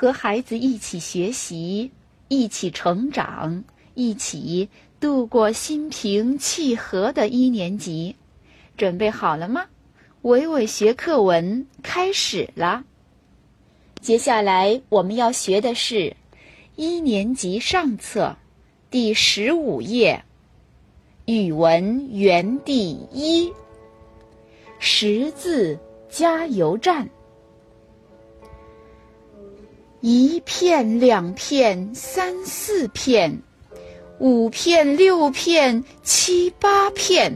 和孩子一起学习，一起成长，一起度过心平气和的一年级。准备好了吗？伟伟学课文开始了。接下来我们要学的是一年级上册第十五页语文园地一识字加油站。一片两片三四片，五片六片七八片，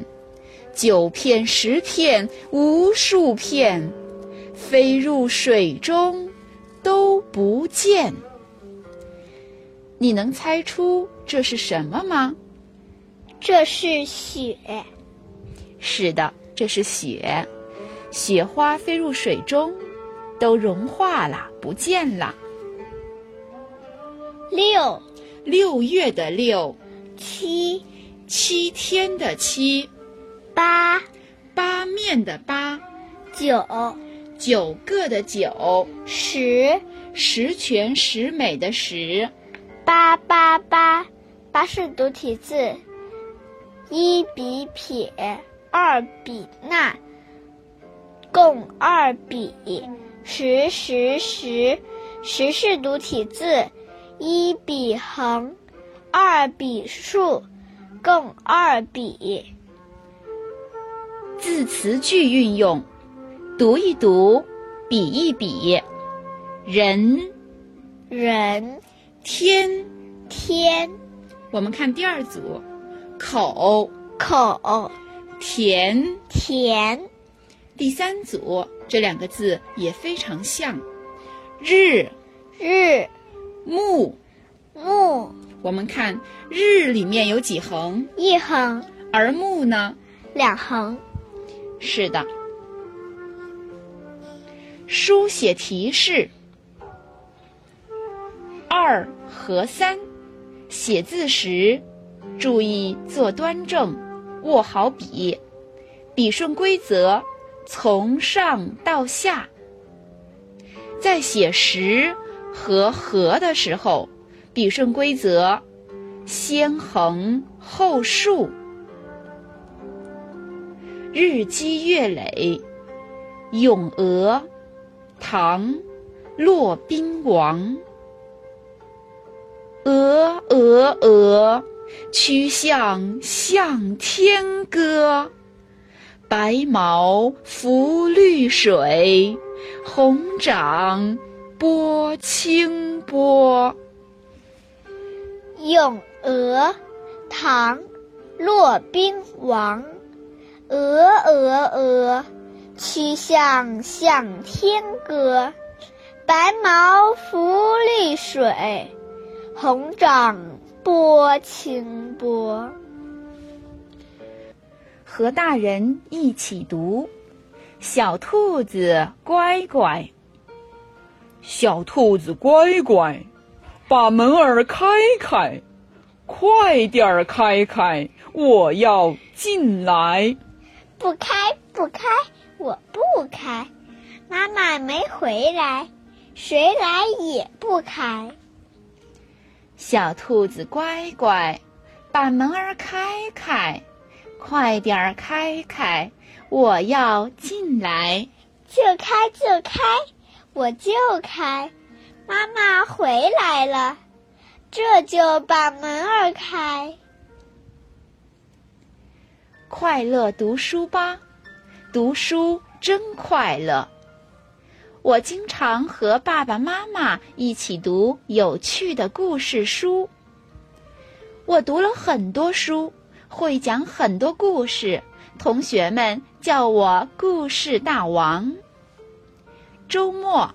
九片十片无数片，飞入水中都不见。你能猜出这是什么吗？这是雪。是的，这是雪。雪花飞入水中，都融化了，不见了。六，六月的六，七，七天的七，八，八面的八，九，九个的九，十，十全十美的十，八八八，八是独体字，一笔撇，二笔捺，共二笔，十十十，十是独体字。一笔横，二笔竖，共二笔。字词句运用，读一读，比一比。人，人，天，天。我们看第二组，口，口，田，田。第三组，这两个字也非常像，日，日。木，木，我们看日里面有几横？一横。而木呢？两横。是的。书写提示：二和三，写字时注意坐端正，握好笔，笔顺规则，从上到下。在写十。和和的时候，笔顺规则，先横后竖。日积月累，咏鹅，唐，骆宾王。鹅鹅鹅，曲项向天歌。白毛浮绿水，红掌。波清波，咏鹅，唐，骆宾王。鹅鹅鹅，曲项向天歌。白毛浮绿水，红掌拨清波。和大人一起读，小兔子乖乖。小兔子乖乖，把门儿开开，快点儿开开，我要进来。不开不开，我不开。妈妈没回来，谁来也不开。小兔子乖乖，把门儿开开，快点儿开开，我要进来。就开就开。我就开，妈妈回来了，这就把门儿开。快乐读书吧，读书真快乐。我经常和爸爸妈妈一起读有趣的故事书。我读了很多书，会讲很多故事，同学们叫我故事大王。周末，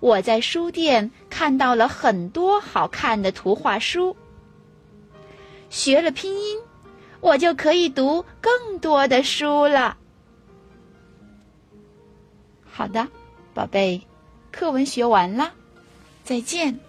我在书店看到了很多好看的图画书。学了拼音，我就可以读更多的书了。好的，宝贝，课文学完了，再见。